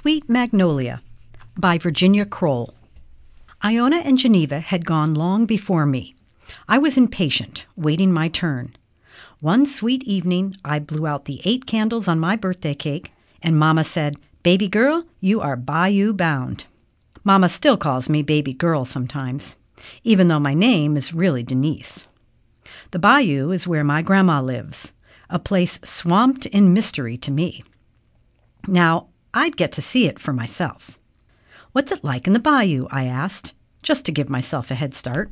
Sweet Magnolia by Virginia Kroll. Iona and Geneva had gone long before me. I was impatient, waiting my turn. One sweet evening, I blew out the eight candles on my birthday cake, and Mama said, Baby girl, you are bayou bound. Mama still calls me baby girl sometimes, even though my name is really Denise. The bayou is where my grandma lives, a place swamped in mystery to me. Now, I'd get to see it for myself. What's it like in the bayou? I asked, just to give myself a head start.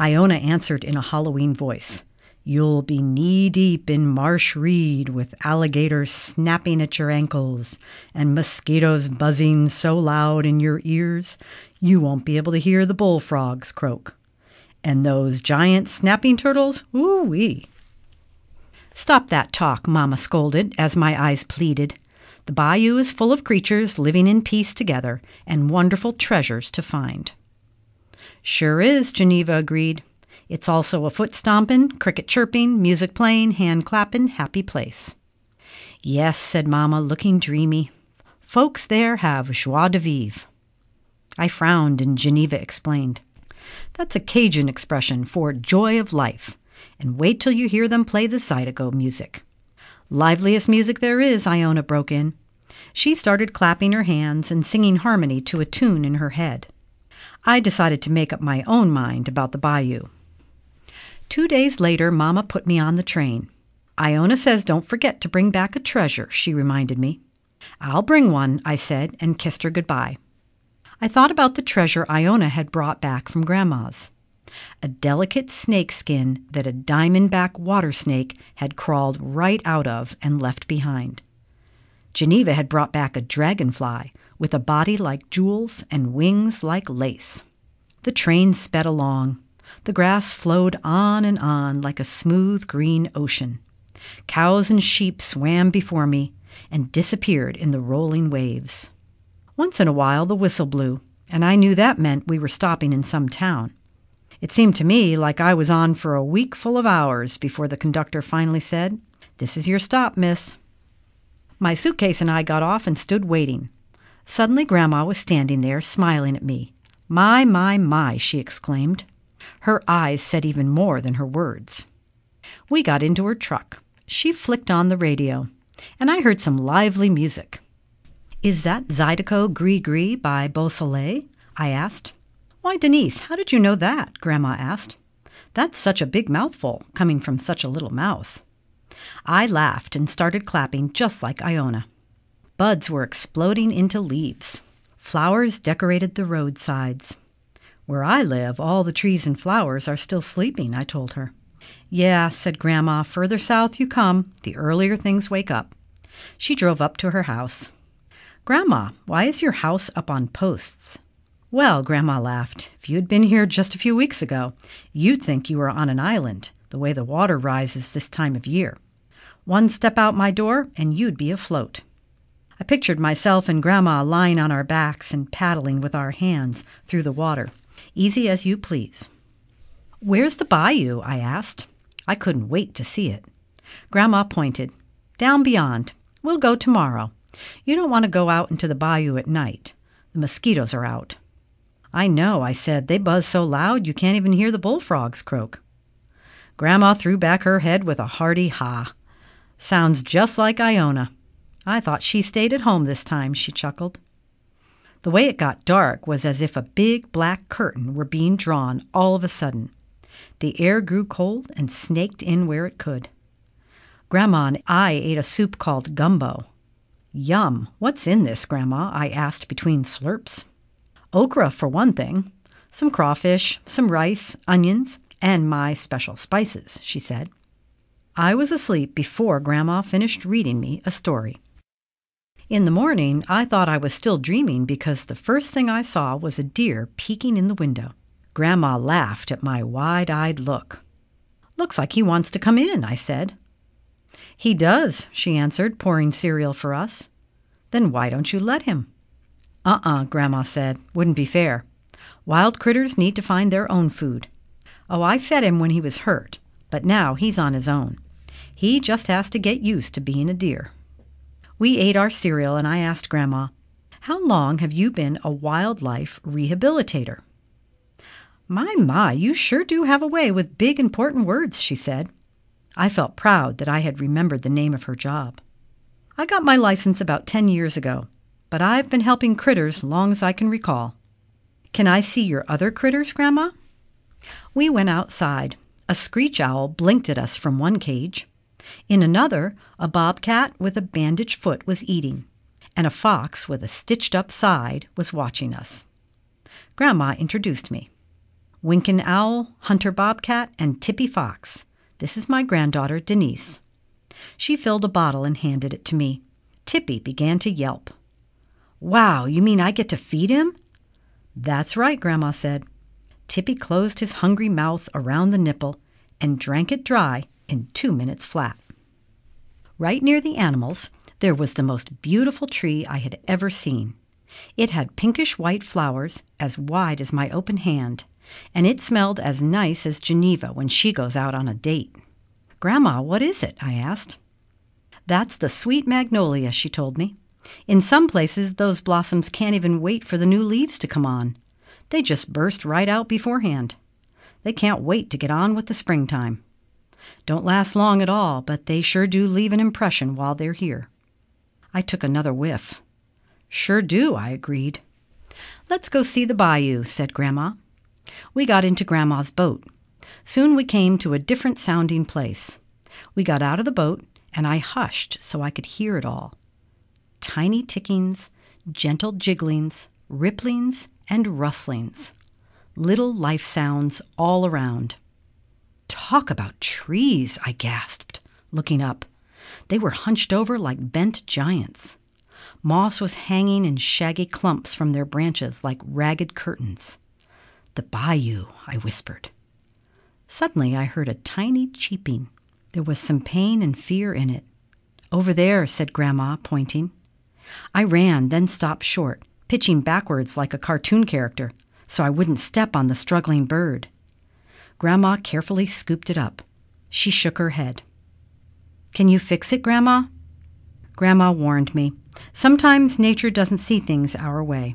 Iona answered in a Halloween voice. You'll be knee deep in marsh reed with alligators snapping at your ankles and mosquitoes buzzing so loud in your ears you won't be able to hear the bullfrogs croak. And those giant snapping turtles, ooh wee. Stop that talk, Mamma scolded as my eyes pleaded. The bayou is full of creatures living in peace together and wonderful treasures to find. Sure is, Geneva agreed. It's also a foot stompin', cricket chirping, music playing, hand clappin', happy place. Yes, said Mamma, looking dreamy. Folks there have joie de vivre. I frowned, and Geneva explained. That's a Cajun expression for joy of life, and wait till you hear them play the Zydeco music. Liveliest music there is, Iona broke in. She started clapping her hands and singing harmony to a tune in her head. I decided to make up my own mind about the bayou. Two days later, Mamma put me on the train. Iona says don't forget to bring back a treasure, she reminded me. I'll bring one, I said, and kissed her goodbye. I thought about the treasure Iona had brought back from Grandma's a delicate snake skin that a diamondback water snake had crawled right out of and left behind. Geneva had brought back a dragonfly with a body like jewels and wings like lace. The train sped along. The grass flowed on and on like a smooth green ocean. Cows and sheep swam before me and disappeared in the rolling waves. Once in a while the whistle blew, and I knew that meant we were stopping in some town. It seemed to me like I was on for a week full of hours before the conductor finally said, This is your stop, miss. My suitcase and I got off and stood waiting. Suddenly, Grandma was standing there, smiling at me. My, my, my, she exclaimed. Her eyes said even more than her words. We got into her truck. She flicked on the radio, and I heard some lively music. Is that Zydeco Gris Gris by Beausoleil? I asked. Why, Denise, how did you know that? Grandma asked. That's such a big mouthful, coming from such a little mouth. I laughed and started clapping just like Iona. Buds were exploding into leaves. Flowers decorated the roadsides. Where I live, all the trees and flowers are still sleeping, I told her. Yeah, said Grandma, further south you come, the earlier things wake up. She drove up to her house. Grandma, why is your house up on posts? Well, Grandma laughed, if you'd been here just a few weeks ago, you'd think you were on an island, the way the water rises this time of year. One step out my door, and you'd be afloat. I pictured myself and Grandma lying on our backs and paddling with our hands through the water, easy as you please. Where's the bayou? I asked. I couldn't wait to see it. Grandma pointed. Down beyond. We'll go tomorrow. You don't want to go out into the bayou at night. The mosquitoes are out. I know, I said. They buzz so loud you can't even hear the bullfrogs croak. Grandma threw back her head with a hearty ha. Sounds just like Iona. I thought she stayed at home this time, she chuckled. The way it got dark was as if a big black curtain were being drawn all of a sudden. The air grew cold and snaked in where it could. Grandma and I ate a soup called gumbo. Yum! What's in this, Grandma? I asked between slurps. Okra, for one thing. Some crawfish, some rice, onions, and my special spices, she said. I was asleep before Grandma finished reading me a story. In the morning, I thought I was still dreaming because the first thing I saw was a deer peeking in the window. Grandma laughed at my wide eyed look. Looks like he wants to come in, I said. He does, she answered, pouring cereal for us. Then why don't you let him? Uh uh-uh, uh, Grandma said. Wouldn't be fair. Wild critters need to find their own food. Oh, I fed him when he was hurt, but now he's on his own. He just has to get used to being a deer. We ate our cereal, and I asked Grandma, How long have you been a wildlife rehabilitator? My, my, you sure do have a way with big, important words, she said. I felt proud that I had remembered the name of her job. I got my license about 10 years ago, but I've been helping critters long as I can recall. Can I see your other critters, Grandma? We went outside. A screech owl blinked at us from one cage. In another, a bobcat with a bandaged foot was eating, and a fox with a stitched up side was watching us. Grandma introduced me. Winkin Owl, Hunter Bobcat, and Tippy Fox. This is my granddaughter, Denise. She filled a bottle and handed it to me. Tippy began to yelp. Wow, you mean I get to feed him? That's right, Grandma said. Tippy closed his hungry mouth around the nipple and drank it dry in two minutes flat. Right near the animals, there was the most beautiful tree I had ever seen. It had pinkish white flowers as wide as my open hand, and it smelled as nice as Geneva when she goes out on a date. Grandma, what is it? I asked. That's the sweet magnolia, she told me. In some places, those blossoms can't even wait for the new leaves to come on. They just burst right out beforehand. They can't wait to get on with the springtime. Don't last long at all, but they sure do leave an impression while they're here. I took another whiff. Sure do, I agreed. Let's go see the bayou, said Grandma. We got into Grandma's boat. Soon we came to a different sounding place. We got out of the boat, and I hushed so I could hear it all. Tiny tickings, gentle jigglings, ripplings, and rustlings. Little life sounds all around. Talk about trees, I gasped, looking up. They were hunched over like bent giants. Moss was hanging in shaggy clumps from their branches like ragged curtains. The bayou, I whispered. Suddenly I heard a tiny cheeping. There was some pain and fear in it. Over there, said Grandma, pointing. I ran, then stopped short, pitching backwards like a cartoon character, so I wouldn't step on the struggling bird. Grandma carefully scooped it up. She shook her head. Can you fix it, Grandma? Grandma warned me. Sometimes nature doesn't see things our way.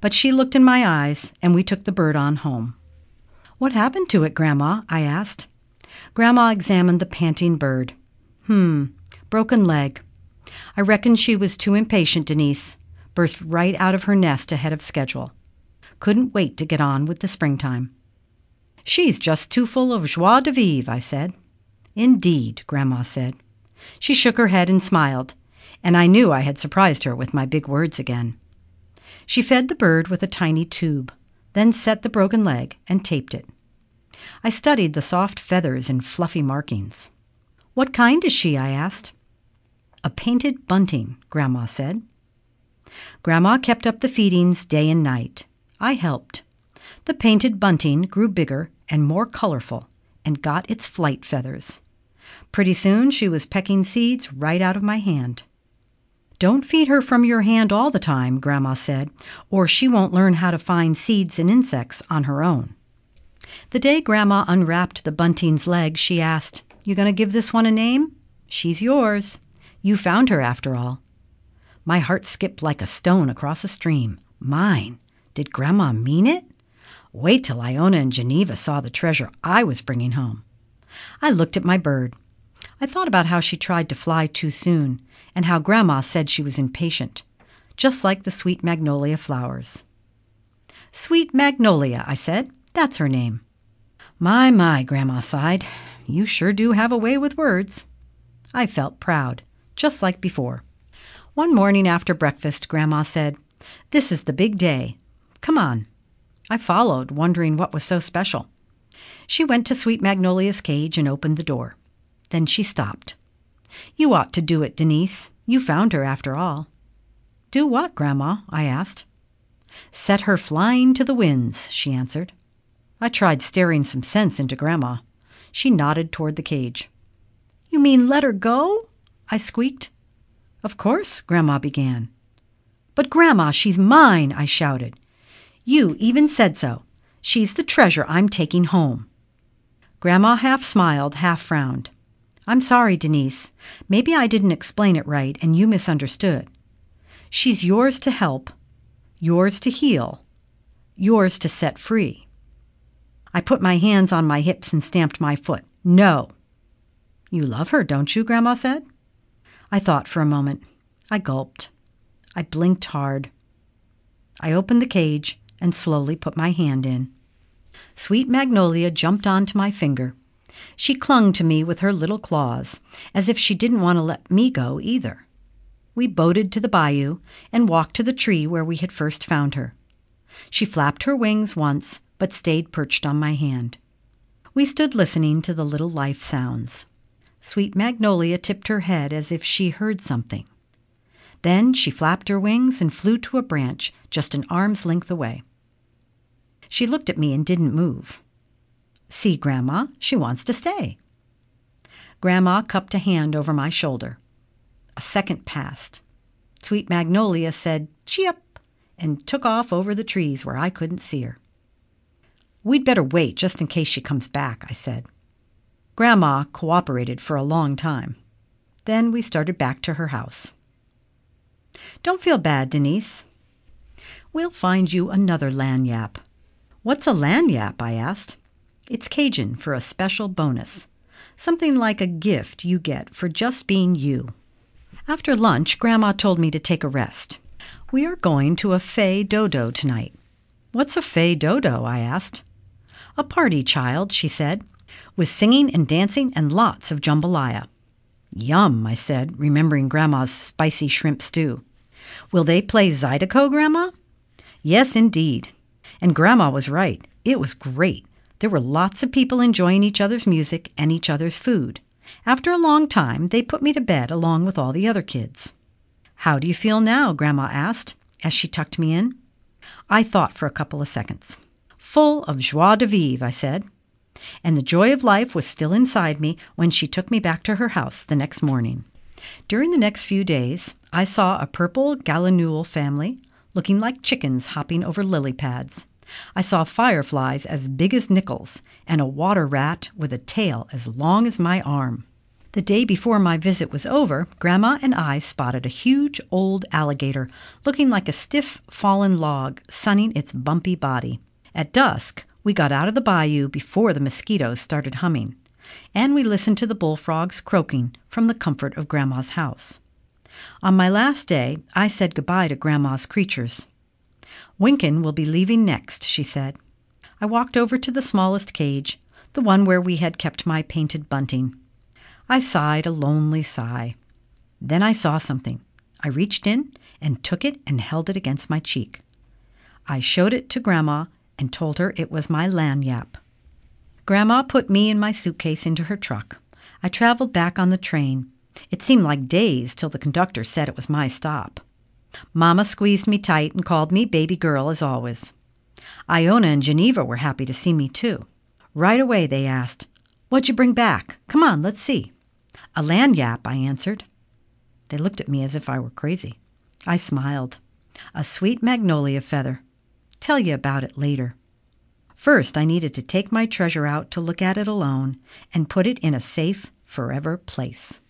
But she looked in my eyes, and we took the bird on home. What happened to it, Grandma? I asked. Grandma examined the panting bird. Hmm, broken leg. I reckon she was too impatient, Denise. Burst right out of her nest ahead of schedule. Couldn't wait to get on with the springtime. She's just too full of joie de vivre, I said. Indeed, Grandma said. She shook her head and smiled, and I knew I had surprised her with my big words again. She fed the bird with a tiny tube, then set the broken leg and taped it. I studied the soft feathers and fluffy markings. What kind is she? I asked. A painted bunting, Grandma said. Grandma kept up the feedings day and night. I helped. The painted bunting grew bigger and more colorful and got its flight feathers. Pretty soon she was pecking seeds right out of my hand. Don't feed her from your hand all the time, Grandma said, or she won't learn how to find seeds and insects on her own. The day Grandma unwrapped the bunting's leg, she asked, You going to give this one a name? She's yours. You found her, after all. My heart skipped like a stone across a stream. Mine. Did Grandma mean it? Wait till Iona and Geneva saw the treasure I was bringing home. I looked at my bird. I thought about how she tried to fly too soon, and how Grandma said she was impatient, just like the sweet magnolia flowers. Sweet Magnolia, I said. That's her name. My, my, Grandma sighed. You sure do have a way with words. I felt proud, just like before. One morning after breakfast, Grandma said, This is the big day. Come on. I followed, wondering what was so special. She went to Sweet Magnolia's cage and opened the door. Then she stopped. You ought to do it, Denise. You found her after all. Do what, Grandma? I asked. Set her flying to the winds, she answered. I tried staring some sense into Grandma. She nodded toward the cage. You mean let her go? I squeaked. Of course, Grandma began. But, Grandma, she's mine, I shouted. You even said so. She's the treasure I'm taking home. Grandma half smiled, half frowned. I'm sorry, Denise. Maybe I didn't explain it right and you misunderstood. She's yours to help, yours to heal, yours to set free. I put my hands on my hips and stamped my foot. No. You love her, don't you? Grandma said. I thought for a moment. I gulped. I blinked hard. I opened the cage and slowly put my hand in. Sweet Magnolia jumped onto my finger. She clung to me with her little claws, as if she didn't want to let me go either. We boated to the bayou and walked to the tree where we had first found her. She flapped her wings once, but stayed perched on my hand. We stood listening to the little life sounds. Sweet Magnolia tipped her head as if she heard something. Then she flapped her wings and flew to a branch just an arm's length away. She looked at me and didn't move. See, Grandma, she wants to stay. Grandma cupped a hand over my shoulder. A second passed. Sweet Magnolia said, Chip, and took off over the trees where I couldn't see her. We'd better wait just in case she comes back, I said. Grandma cooperated for a long time. Then we started back to her house. Don't feel bad, Denise. We'll find you another lagniappe. What's a lagniappe? I asked. It's Cajun for a special bonus, something like a gift you get for just being you. After lunch, Grandma told me to take a rest. We are going to a fais do-do tonight. What's a fais do-do? I asked. A party, child, she said, with singing and dancing and lots of jambalaya. Yum, I said, remembering Grandma's spicy shrimp stew. Will they play Zydeco, Grandma? Yes, indeed. And Grandma was right. It was great. There were lots of people enjoying each other's music and each other's food. After a long time, they put me to bed along with all the other kids. How do you feel now? Grandma asked as she tucked me in. I thought for a couple of seconds. Full of joie de vivre, I said. And the joy of life was still inside me when she took me back to her house the next morning. During the next few days, I saw a purple gallinule family looking like chickens hopping over lily pads. I saw fireflies as big as nickels and a water rat with a tail as long as my arm. The day before my visit was over, Grandma and I spotted a huge old alligator looking like a stiff fallen log sunning its bumpy body. At dusk, we got out of the bayou before the mosquitoes started humming, and we listened to the bullfrogs croaking from the comfort of Grandma's house. On my last day, I said goodbye to Grandma's creatures. Winkin will be leaving next, she said. I walked over to the smallest cage, the one where we had kept my painted bunting. I sighed a lonely sigh. Then I saw something. I reached in and took it and held it against my cheek. I showed it to Grandma and told her it was my lagniappe. Grandma put me and my suitcase into her truck. I traveled back on the train. It seemed like days till the conductor said it was my stop. Mamma squeezed me tight and called me baby girl as always. Iona and Geneva were happy to see me too. Right away they asked, What'd you bring back? Come on, let's see. A lagniappe, I answered. They looked at me as if I were crazy. I smiled. A sweet magnolia feather. Tell you about it later. First, I needed to take my treasure out to look at it alone and put it in a safe, forever place.